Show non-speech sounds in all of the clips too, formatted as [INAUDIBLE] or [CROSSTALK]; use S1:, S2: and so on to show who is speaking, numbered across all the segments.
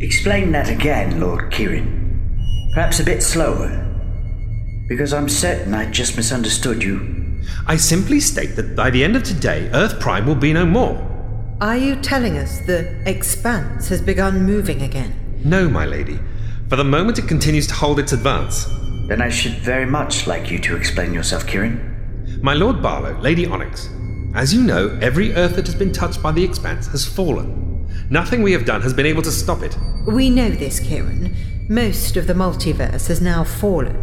S1: Explain that again, Lord Kieran. Perhaps a bit slower. Because I'm certain I just misunderstood you.
S2: I simply state that by the end of today, Earth Prime will be no more.
S3: Are you telling us the expanse has begun moving again?
S2: No, my lady. For the moment, it continues to hold its advance.
S1: Then I should very much like you to explain yourself, Kieran.
S2: My Lord Barlow, Lady Onyx, as you know, every Earth that has been touched by the expanse has fallen. Nothing we have done has been able to stop it.
S3: We know this, Kieran. Most of the multiverse has now fallen.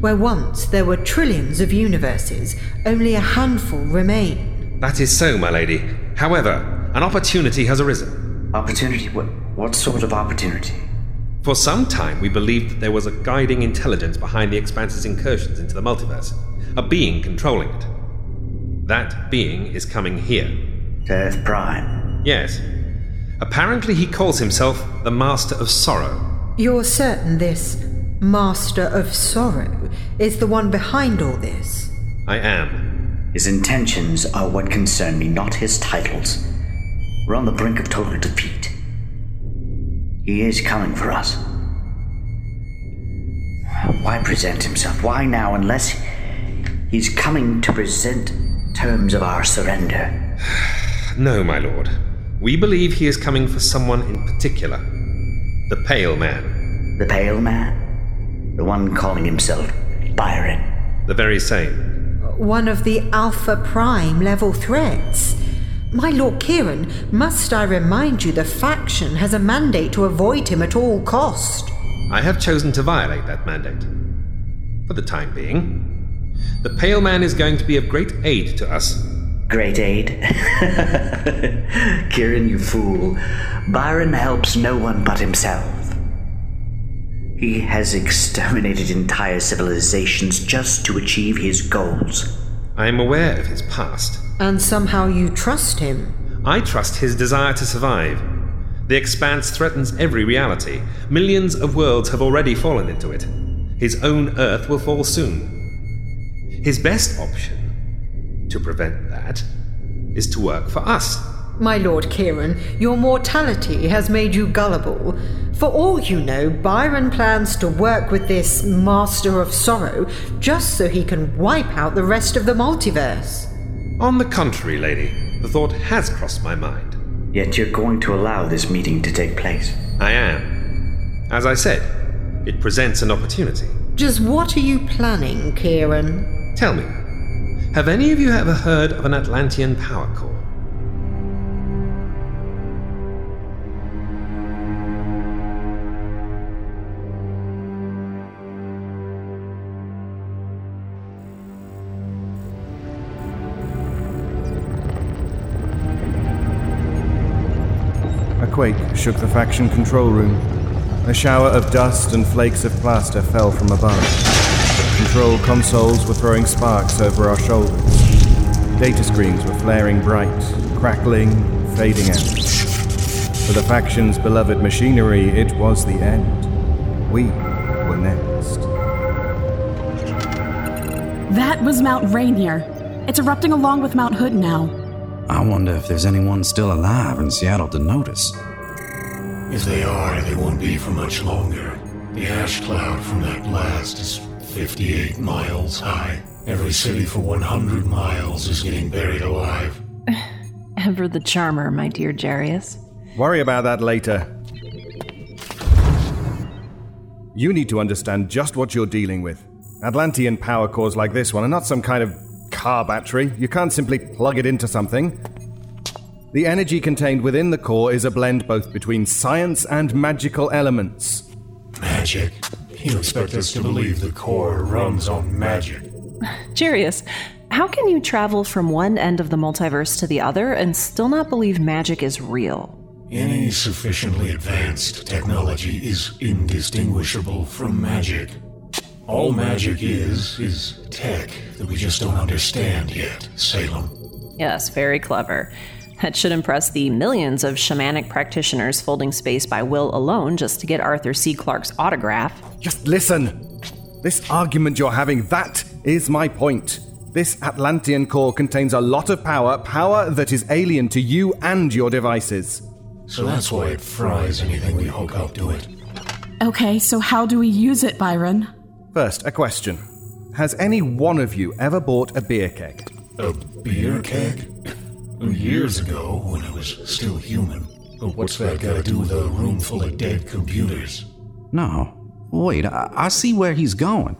S3: Where once there were trillions of universes, only a handful remain.
S2: That is so, my lady. However, an opportunity has arisen.
S1: Opportunity? What, what sort of opportunity?
S2: For some time, we believed that there was a guiding intelligence behind the Expanse's incursions into the multiverse, a being controlling it. That being is coming here.
S1: Earth Prime?
S2: Yes, Apparently, he calls himself the Master of Sorrow.
S3: You're certain this Master of Sorrow is the one behind all this?
S2: I am.
S1: His intentions are what concern me, not his titles. We're on the brink of total defeat. He is coming for us. Why present himself? Why now, unless he's coming to present terms of our surrender? [SIGHS]
S2: no, my lord. We believe he is coming for someone in particular. The Pale Man.
S1: The Pale Man? The one calling himself Byron.
S2: The very same.
S3: One of the Alpha Prime level threats. My Lord Kieran, must I remind you the faction has a mandate to avoid him at all cost?
S2: I have chosen to violate that mandate. For the time being. The Pale Man is going to be of great aid to us
S1: Great aid. [LAUGHS] Kieran, you fool. Byron helps no one but himself. He has exterminated entire civilizations just to achieve his goals.
S2: I am aware of his past.
S3: And somehow you trust him?
S2: I trust his desire to survive. The Expanse threatens every reality. Millions of worlds have already fallen into it. His own Earth will fall soon. His best option to prevent that is to work for us.
S3: My Lord Kieran, your mortality has made you gullible. For all you know, Byron plans to work with this Master of Sorrow just so he can wipe out the rest of the multiverse.
S2: On the contrary, lady, the thought has crossed my mind.
S1: Yet you're going to allow this meeting to take place.
S2: I am. As I said, it presents an opportunity.
S3: Just what are you planning, Kieran?
S2: Tell me, have any of you ever heard of an Atlantean power core?
S4: A quake shook the faction control room. A shower of dust and flakes of plaster fell from above. Control consoles were throwing sparks over our shoulders. Data screens were flaring bright, crackling, fading out. For the faction's beloved machinery, it was the end. We were next.
S5: That was Mount Rainier. It's erupting along with Mount Hood now.
S6: I wonder if there's anyone still alive in Seattle to notice.
S7: If they are, they won't be for much longer. The ash cloud from that blast is 58 miles high. Every city for 100 miles is getting buried alive. [SIGHS]
S8: Ever the charmer, my dear Jarius.
S4: Worry about that later. You need to understand just what you're dealing with. Atlantean power cores like this one are not some kind of car battery. You can't simply plug it into something. The energy contained within the core is a blend both between science and magical elements.
S7: Magic? You expect us to believe the core runs on magic. [LAUGHS]
S8: Jarius, how can you travel from one end of the multiverse to the other and still not believe magic is real?
S7: Any sufficiently advanced technology is indistinguishable from magic. All magic is, is tech that we just don't understand yet, Salem.
S8: Yes, very clever. That should impress the millions of shamanic practitioners folding space by will alone just to get Arthur C. Clarke's autograph.
S4: Just listen. This argument you're having, that is my point. This Atlantean core contains a lot of power, power that is alien to you and your devices.
S7: so that's why it fries anything we hook up to it.
S5: Okay, so how do we use it, Byron?
S4: First, a question. Has any one of you ever bought a beer keg?
S7: A beer keg? Years ago, when I was still human. But what's that got to do with a room full of dead computers?
S6: No. Wait, I, I see where he's going.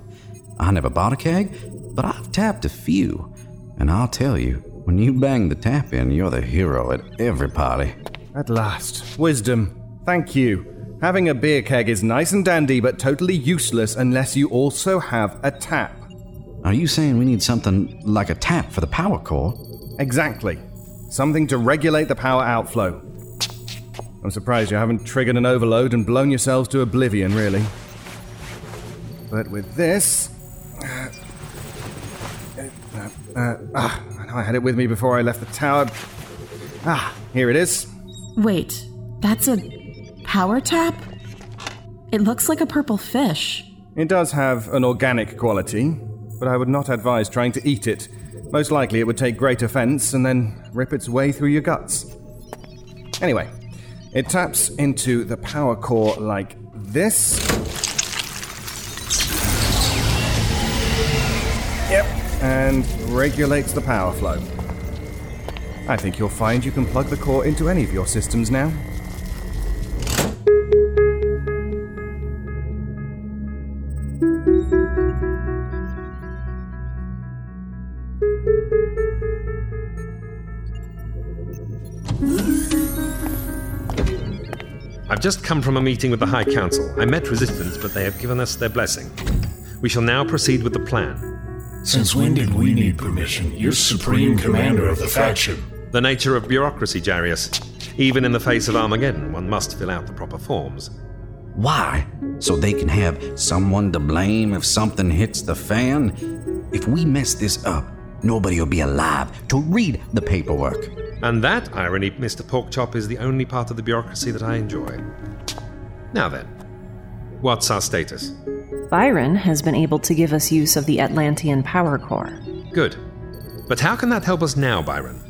S6: I never bought a keg, but I've tapped a few. And I'll tell you, when you bang the tap in, you're the hero at every party.
S4: At last. Wisdom. Thank you. Having a beer keg is nice and dandy, but totally useless unless you also have a tap.
S6: Are you saying we need something like a tap for the power core?
S4: Exactly. Something to regulate the power outflow. I'm surprised you haven't triggered an overload and blown yourselves to oblivion, really. But with this. Uh, uh, uh, ah, I know I had it with me before I left the tower. Ah, here it is.
S5: Wait, that's a power tap? It looks like a purple fish.
S4: It does have an organic quality, but I would not advise trying to eat it. Most likely it would take great offense and then rip its way through your guts. Anyway, it taps into the power core like this. Yep, and regulates the power flow. I think you'll find you can plug the core into any of your systems now.
S2: Just come from a meeting with the High Council. I met resistance, but they have given us their blessing. We shall now proceed with the plan.
S7: Since when did we need permission? You're supreme commander of the faction.
S2: The nature of bureaucracy, Jarius. Even in the face of Armageddon, one must fill out the proper forms.
S6: Why? So they can have someone to blame if something hits the fan? If we mess this up, nobody will be alive to read the paperwork.
S2: And that irony, Mr. Porkchop, is the only part of the bureaucracy that I enjoy. Now then, what's our status?
S8: Byron has been able to give us use of the Atlantean power core.
S2: Good. But how can that help us now, Byron?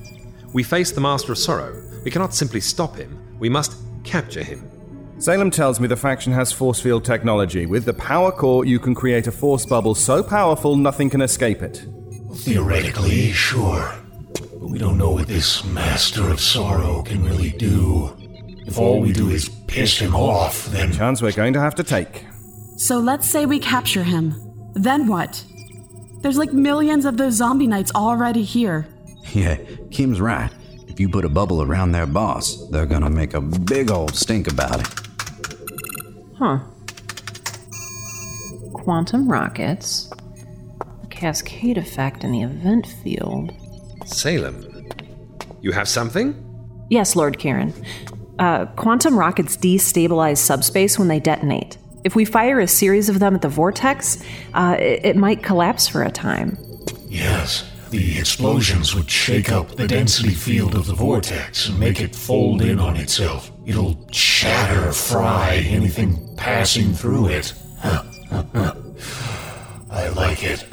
S2: We face the Master of Sorrow. We cannot simply stop him. We must capture him.
S4: Salem tells me the faction has force field technology. With the power core, you can create a force bubble so powerful nothing can escape it.
S7: Theoretically, sure. But we don't know what this Master of Sorrow can really do. If all we do is piss him off, then.
S4: Chance we're going to have to take.
S5: So let's say we capture him. Then what? There's like millions of those zombie knights already here.
S6: Yeah, Kim's right. If you put a bubble around their boss, they're gonna make a big old stink about it.
S8: Huh. Quantum rockets. A cascade effect in the event field.
S2: Salem, you have something?
S8: Yes, Lord Kieran. Uh, quantum rockets destabilize subspace when they detonate. If we fire a series of them at the vortex, uh, it, it might collapse for a time.
S7: Yes, the explosions would shake up the density field of the vortex and make it fold in on itself. It'll shatter, fry anything passing through it. [LAUGHS] I like it.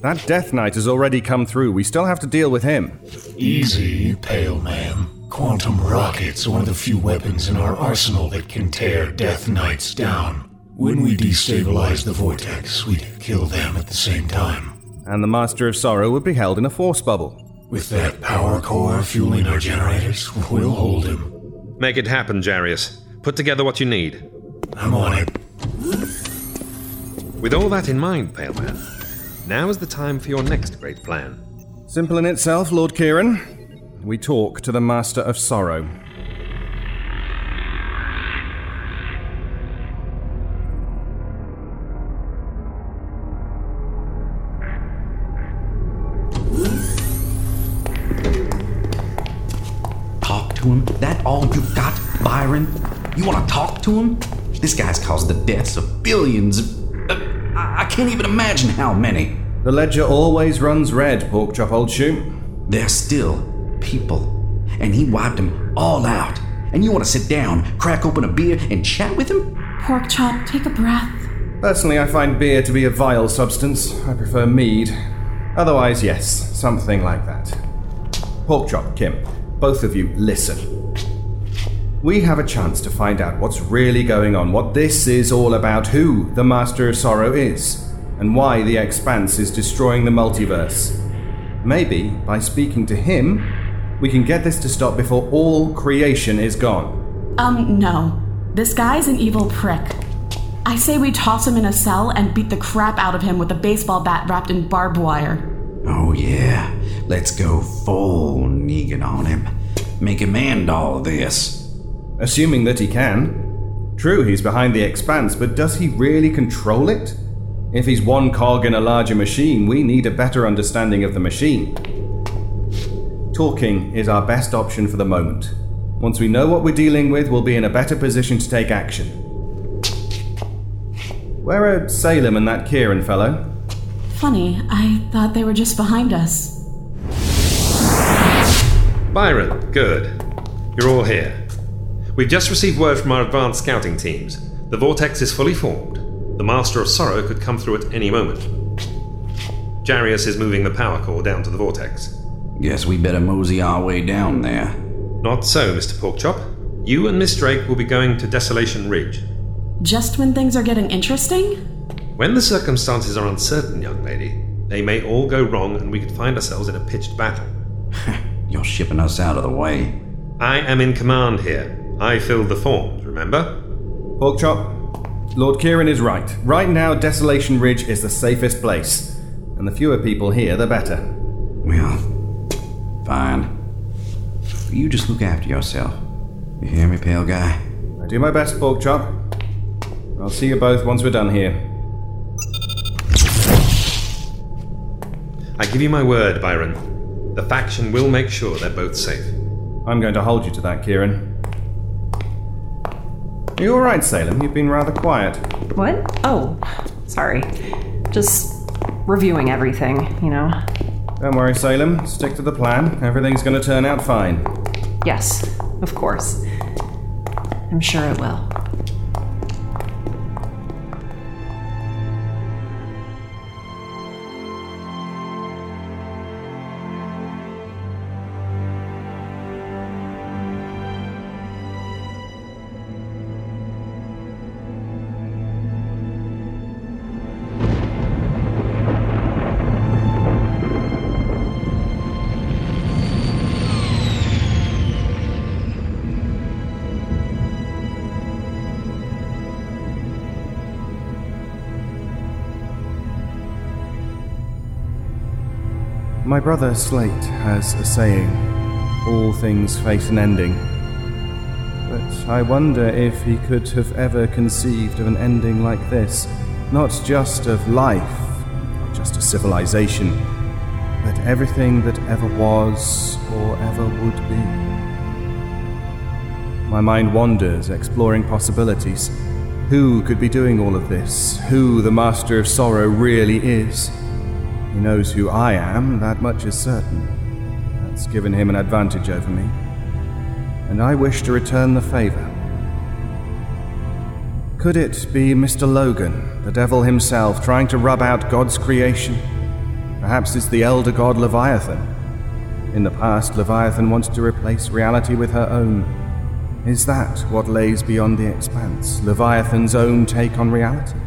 S4: That Death Knight has already come through. We still have to deal with him.
S7: Easy, Pale Man. Quantum rockets are one of the few weapons in our arsenal that can tear Death Knights down. When we destabilize the vortex, we'd kill them at the same time.
S4: And the Master of Sorrow would be held in a force bubble.
S7: With that power core fueling our generators, we'll hold him.
S2: Make it happen, Jarius. Put together what you need.
S7: I'm on it.
S2: With all that in mind, Pale Man, now is the time for your next great plan.
S4: Simple in itself, Lord Kieran. We talk to the Master of Sorrow.
S6: Talk to him? That all you got, Byron? You want to talk to him? This guy's caused the deaths of billions of. Uh, I I can't even imagine how many.
S4: The ledger always runs red, Porkchop Old Shoe.
S6: They're still people. And he wiped them all out. And you want to sit down, crack open a beer, and chat with him?
S5: Pork chop, take a breath.
S4: Personally, I find beer to be a vile substance. I prefer mead. Otherwise, yes, something like that. Porkchop, Kim, both of you, listen. we have a chance to find out what's really going on, what this is all about, who the Master of Sorrow is, and why the Expanse is destroying the multiverse. Maybe, by speaking to him, we can get this to stop before all creation is gone.
S5: Um, no. This guy's an evil prick. I say we toss him in a cell and beat the crap out of him with a baseball bat wrapped in barbed wire.
S6: Oh, yeah. Let's go full Negan on him. Make him end all this.
S4: Assuming that he can. True, he's behind the expanse, but does he really control it? If he's one cog in a larger machine, we need a better understanding of the machine. Talking is our best option for the moment. Once we know what we're dealing with, we'll be in a better position to take action. Where are Salem and that Kieran fellow?
S5: Funny, I thought they were just behind us.
S2: Byron, good. You're all here. We've just received word from our advanced scouting teams. The vortex is fully formed. The Master of Sorrow could come through at any moment. Jarius is moving the power core down to the vortex.
S6: Guess we better mosey our way down there.
S2: Not so, Mr. Porkchop. You and Miss Drake will be going to Desolation Ridge.
S5: Just when things are getting interesting?
S2: When the circumstances are uncertain, young lady, they may all go wrong and we could find ourselves in a pitched battle. [LAUGHS]
S6: You're shipping us out of the way.
S2: I am in command here. I filled the forms, remember?
S4: Porkchop, Lord Kieran is right. Right now, Desolation Ridge is the safest place. And the fewer people here, the better.
S6: Well, fine. You just look after yourself. You hear me, pale guy?
S4: I do my best, Porkchop. I'll see you both once we're done here.
S2: I give you my word, Byron. The faction will make sure they're both safe.
S4: I'm going to hold you to that, Kieran. Are you alright, Salem? You've been rather quiet.
S8: What? Oh, sorry. Just reviewing everything, you know?
S4: Don't worry, Salem. Stick to the plan. Everything's going to turn out fine.
S8: Yes, of course. I'm sure it will.
S4: My brother Slate has a saying all things face an ending. But I wonder if he could have ever conceived of an ending like this. Not just of life, not just a civilization, but everything that ever was or ever would be. My mind wanders, exploring possibilities. Who could be doing all of this? Who the Master of Sorrow really is? He knows who I am, that much is certain. That's given him an advantage over me. And I wish to return the favor. Could it be Mr. Logan, the devil himself, trying to rub out God's creation? Perhaps it's the elder god Leviathan. In the past, Leviathan wants to replace reality with her own. Is that what lays beyond the expanse? Leviathan's own take on reality?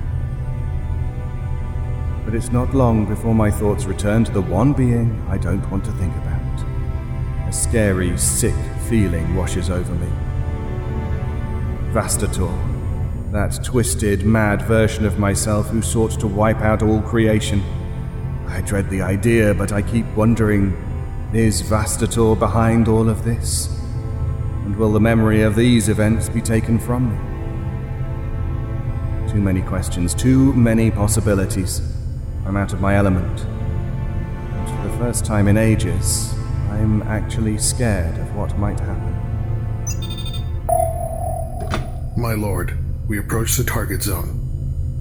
S4: But it's not long before my thoughts return to the one being I don't want to think about. A scary, sick feeling washes over me. Vastator, that twisted, mad version of myself who sought to wipe out all creation. I dread the idea, but I keep wondering is Vastator behind all of this? And will the memory of these events be taken from me? Too many questions, too many possibilities. I'm out of my element. And for the first time in ages, I'm actually scared of what might happen.
S7: My lord, we approach the target zone.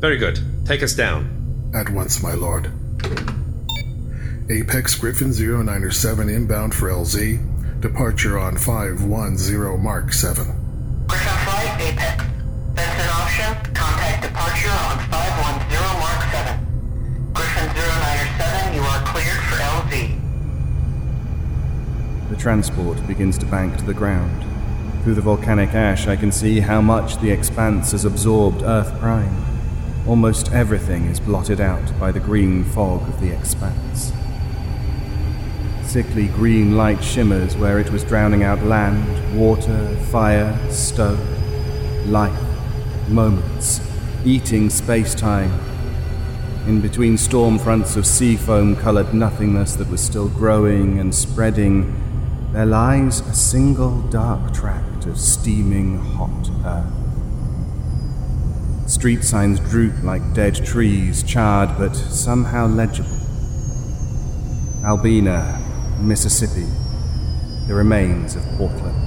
S2: Very good. Take us down.
S7: At once, my lord. Apex Griffin 097 inbound for LZ. Departure on 510 Mark 7.
S4: The transport begins to bank to the ground. Through the volcanic ash, I can see how much the expanse has absorbed Earth Prime. Almost everything is blotted out by the green fog of the expanse. Sickly green light shimmers where it was drowning out land, water, fire, stone, life, moments, eating space time. In between storm fronts of sea foam colored nothingness that was still growing and spreading, there lies a single dark tract of steaming hot earth. Street signs droop like dead trees, charred but somehow legible. Albina, Mississippi, the remains of Portland.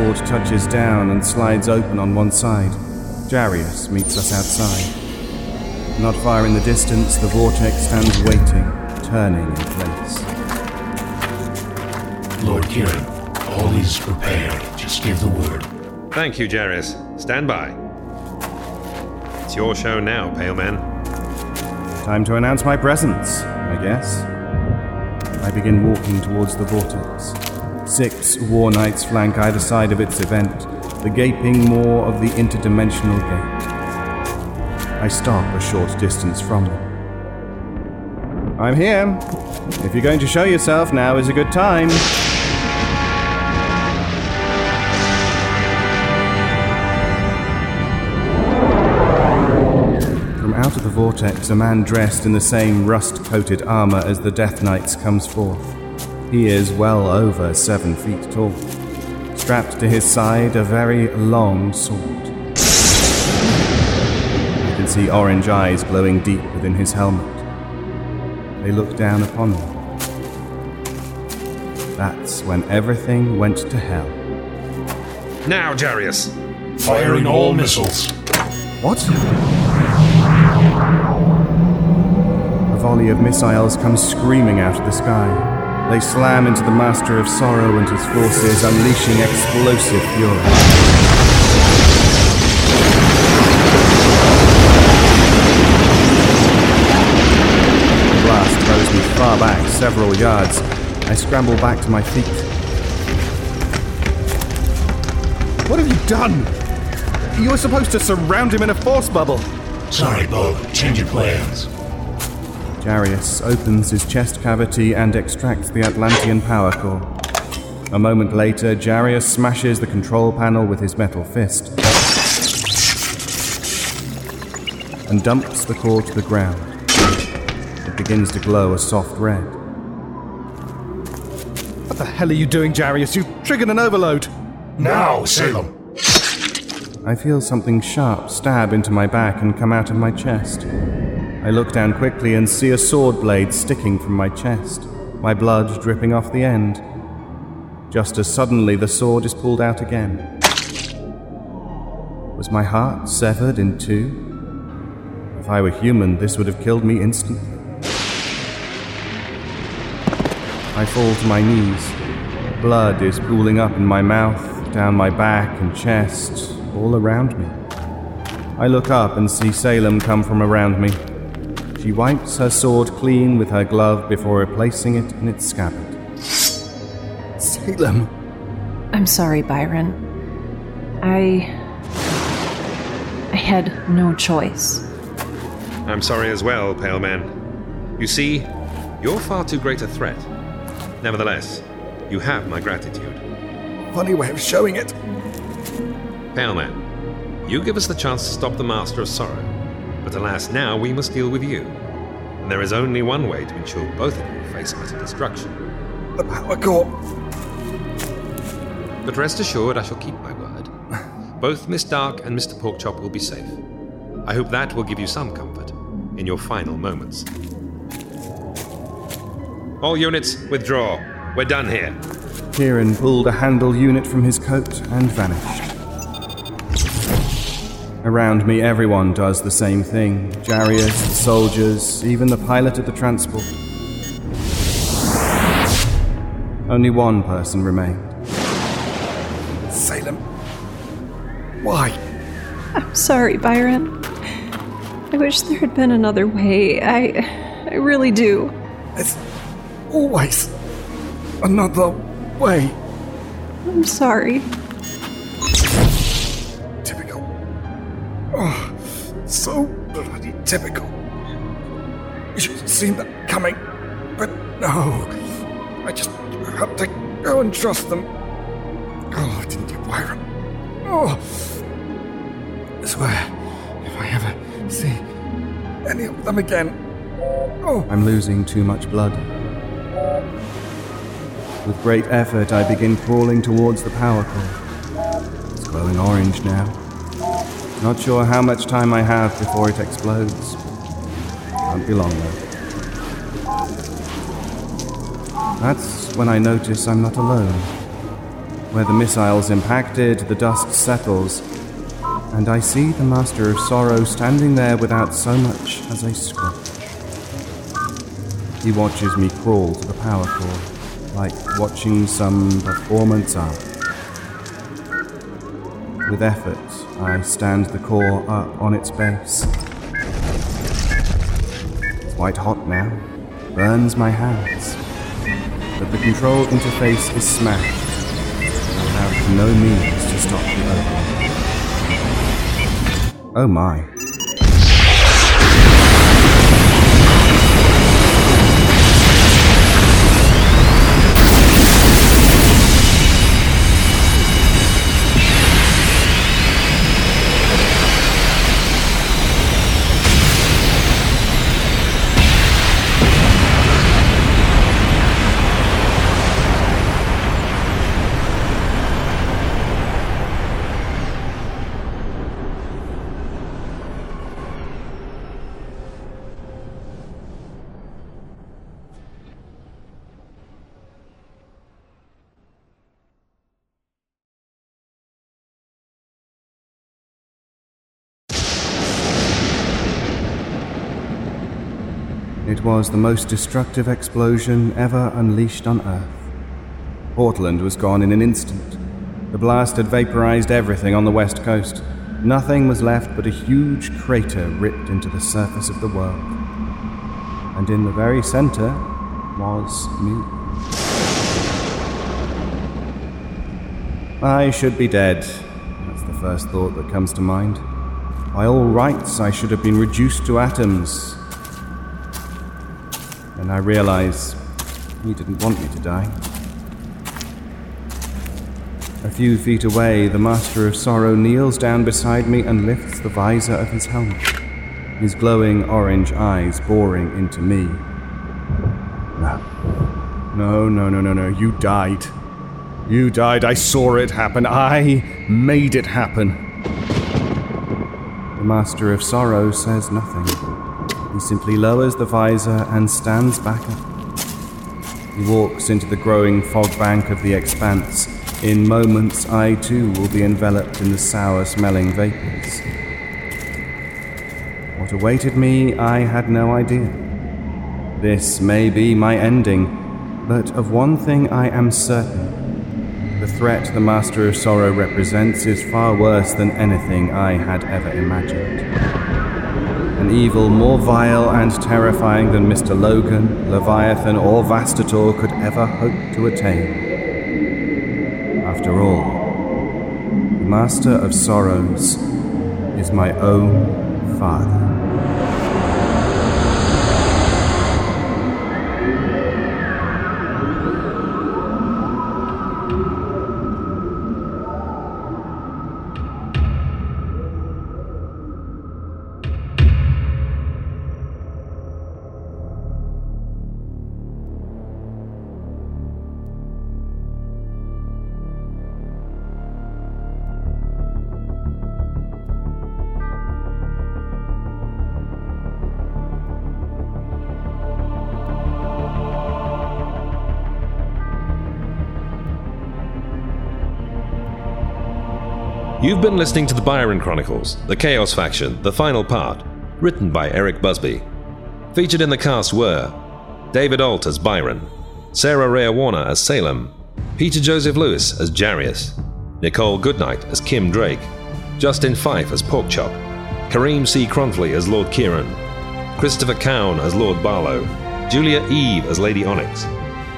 S4: Transport touches down and slides open on one side. Jarius meets us outside. Not far in the distance, the vortex stands waiting, turning in place.
S7: Lord Kieran, all is prepared. Just give the word.
S2: Thank you, Jarius. Stand by. It's your show now, Pale Man.
S4: Time to announce my presence, I guess. I begin walking towards the vortex. Six war knights flank either side of its event, the gaping maw of the interdimensional gate. I stop a short distance from them. I'm here. If you're going to show yourself, now is a good time. From out of the vortex, a man dressed in the same rust coated armor as the Death Knights comes forth. He is well over seven feet tall. Strapped to his side, a very long sword. You can see orange eyes glowing deep within his helmet. They look down upon me. That's when everything went to hell.
S2: Now, Jarius!
S7: Firing all missiles.
S4: What? A volley of missiles comes screaming out of the sky. They slam into the Master of Sorrow and his forces, unleashing explosive fury. The blast throws me far back, several yards. I scramble back to my feet. What have you done? You were supposed to surround him in a force bubble.
S7: Sorry, Bo. Change your plans.
S4: Jarius opens his chest cavity and extracts the Atlantean power core. A moment later, Jarius smashes the control panel with his metal fist and dumps the core to the ground. It begins to glow a soft red.
S9: What the hell are you doing, Jarius? You've triggered an overload.
S7: Now, Salem.
S4: I feel something sharp stab into my back and come out of my chest. I look down quickly and see a sword blade sticking from my chest, my blood dripping off the end. Just as suddenly, the sword is pulled out again. Was my heart severed in two? If I were human, this would have killed me instantly. I fall to my knees. Blood is pooling up in my mouth, down my back and chest, all around me. I look up and see Salem come from around me. She wipes her sword clean with her glove before replacing it in its scabbard. Salem!
S8: I'm sorry, Byron. I. I had no choice.
S2: I'm sorry as well, Pale Man. You see, you're far too great a threat. Nevertheless, you have my gratitude.
S9: Funny way of showing it.
S2: Pale Man, you give us the chance to stop the Master of Sorrow. But alas, now we must deal with you. And there is only one way to ensure both of you face utter destruction.
S9: The power core.
S2: But rest assured, I shall keep my word. Both Miss Drake and Mr. Porkchop will be safe. I hope that will give you some comfort in your final moments. All units, withdraw. We're done here.
S4: Kieran pulled a handle unit from his coat and vanished. Around me, everyone does the same thing Jarius, the soldiers, even the pilot of the transport. Only one person remained.
S9: Salem. Why?
S8: I'm sorry, Byron. I wish there had been another way. I. I really do.
S9: There's always another way.
S8: I'm sorry.
S9: Typical. You should have seen that coming. But no. I just had to go and trust them. Oh, didn't you, Byron? Oh. I swear, if I ever see any of them again. Oh.
S4: I'm losing too much blood. With great effort, I begin crawling towards the power core. It's glowing orange now. Not sure how much time I have before it explodes. Won't be long though. That's when I notice I'm not alone. Where the missiles impacted, the dust settles, and I see the Master of Sorrow standing there without so much as a scratch. He watches me crawl to the power core, like watching some performance art. With effort, I stand the core up on its base. It's white hot now, burns my hands, but the control interface is smashed. I have no means to stop the overload. Oh my. Was the most destructive explosion ever unleashed on Earth. Portland was gone in an instant. The blast had vaporized everything on the west coast. Nothing was left but a huge crater ripped into the surface of the world. And in the very center was me. I should be dead. That's the first thought that comes to mind. By all rights, I should have been reduced to atoms, and I realize he didn't want me to die. A few feet away, the Master of Sorrow kneels down beside me and lifts the visor of his helmet, his glowing orange eyes boring into me. No. No, no, no, no, no. You died. You died. I saw it happen. I made it happen. The Master of Sorrow says nothing. He simply lowers the visor and stands back up. He walks into the growing fog bank of the expanse. In moments, I too will be enveloped in the sour smelling vapors. What awaited me, I had no idea. This may be my ending, but of one thing I am certain. The threat the Master of Sorrow represents is far worse than anything I had ever imagined an evil more vile and terrifying than Mr. Logan, Leviathan, or Vastator could ever hope to attain. After all, the Master of Sorrows is my own father.
S2: You've been listening to the Byron Chronicles, The Chaos Faction, the final part, written by Eric Busby. Featured in the cast were David Ault as Byron, Sarah Rhea Werner as Salem, Peter Joseph Lewis as Jarius, Nichole Goodnight as Kim Drake, Justin Fife as Porkchop, Kareem C. Cronfley as Lord Kieran, Christopher Cowan as Lord Barlow, Julia Eve as Lady Onyx,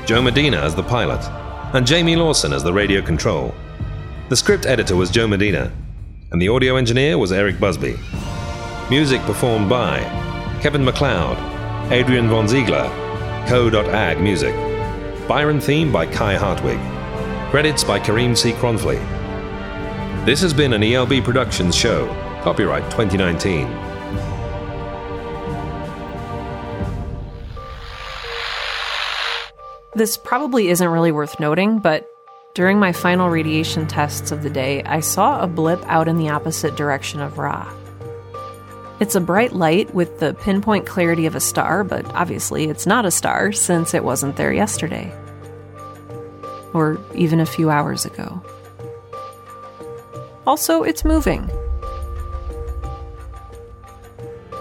S2: Joe Medina as the pilot, and Jamie Lawson as the radio control. The script editor was Joe Medina, and the audio engineer was Eric Busby. Music performed by Kevin MacLeod, Adrian Von Ziegler, Co.ag Music. Byron theme by Kai Hartwig. Credits by Kareem C. Cronfley. This has been an ELB Productions show. Copyright 2019.
S8: This probably isn't really worth noting, but during my final radiation tests of the day, I saw a blip out in the opposite direction of Ra. It's a bright light with the pinpoint clarity of a star, but obviously it's not a star since it wasn't there yesterday. Or even a few hours ago. Also, it's moving.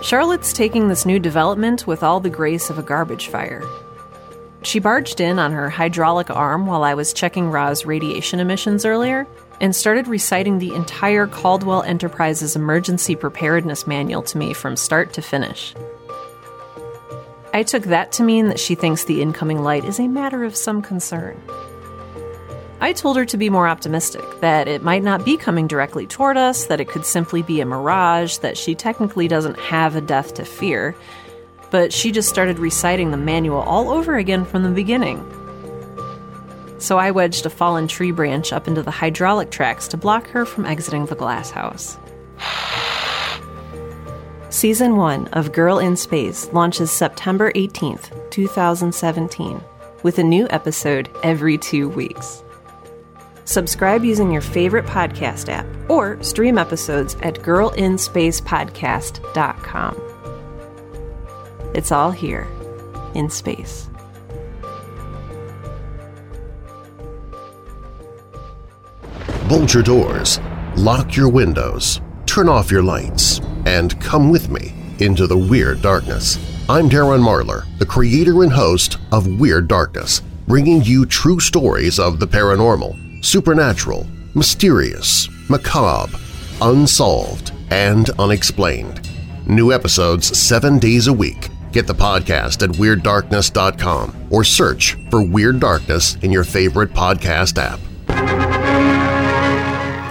S8: Charlotte's taking this new development with all the grace of a garbage fire. She barged in on her hydraulic arm while I was checking Ra's radiation emissions earlier and started reciting the entire Caldwell Enterprises Emergency Preparedness Manual to me from start to finish. I took that to mean that she thinks the incoming light is a matter of some concern. I told her to be more optimistic, that it might not be coming directly toward us, that it could simply be a mirage, that she technically doesn't have a death to fear, but she just started reciting the manual all over again from the beginning. So I wedged a fallen tree branch up into the hydraulic tracks to block her from exiting the glass house. [SIGHS] Season 1 of Girl in Space launches September 18th, 2017, with a new episode every two weeks. Subscribe using your favorite podcast app or stream episodes at girlinspacepodcast.com. It's all here in space.
S10: Bolt your doors, lock your windows, turn off your lights, and come with me into the Weird Darkness. I'm Darren Marlar, the creator and host of Weird Darkness, bringing you true stories of the paranormal, supernatural, mysterious, macabre, unsolved, and unexplained. New episodes seven days a week. Get the podcast at WeirdDarkness.com or search for Weird Darkness in your favorite podcast app.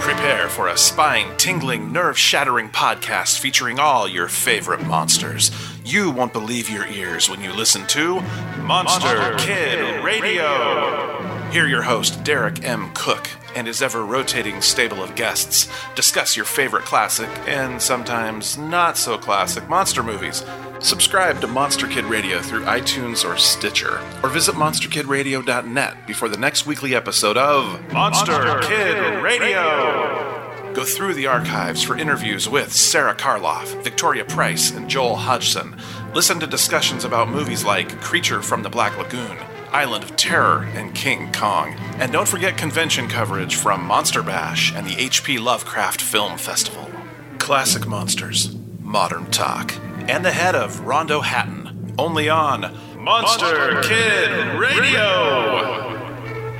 S11: Prepare for a spine-tingling, nerve-shattering podcast featuring all your favorite monsters. You won't believe your ears when you listen to Monster, Kid Radio. Hear your host, Derek M. Koch, and his ever-rotating stable of guests discuss your favorite classic and sometimes not-so-classic monster movies. Subscribe to Monster Kid Radio through iTunes or Stitcher, or visit monsterkidradio.net before the next weekly episode of Monster, Kid Radio. Go through the archives for interviews with Sarah Karloff, Victoria Price, and Joel Hodgson. Listen to discussions about movies like Creature from the Black Lagoon, Island of Terror, and King Kong. And don't forget convention coverage from Monster Bash and the H.P. Lovecraft Film Festival. Classic monsters, modern talk, and the head of Rondo Hatton, only on Monster, Monster Kid Radio.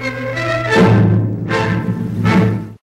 S11: Radio.